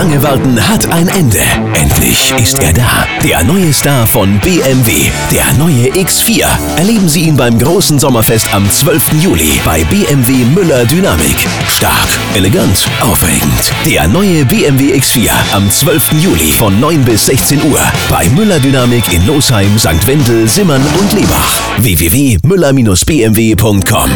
lange Warten hat ein Ende. Endlich ist er da. Der neue Star von BMW. Der neue X4. Erleben Sie ihn beim großen Sommerfest am 12. Juli bei BMW Müller Dynamik. Stark, elegant, aufregend. Der neue BMW X4 am 12. Juli von 9 bis 16 Uhr bei Müller Dynamik in Losheim, St. Wendel, Simmern und Lebach. www.müller-bmw.com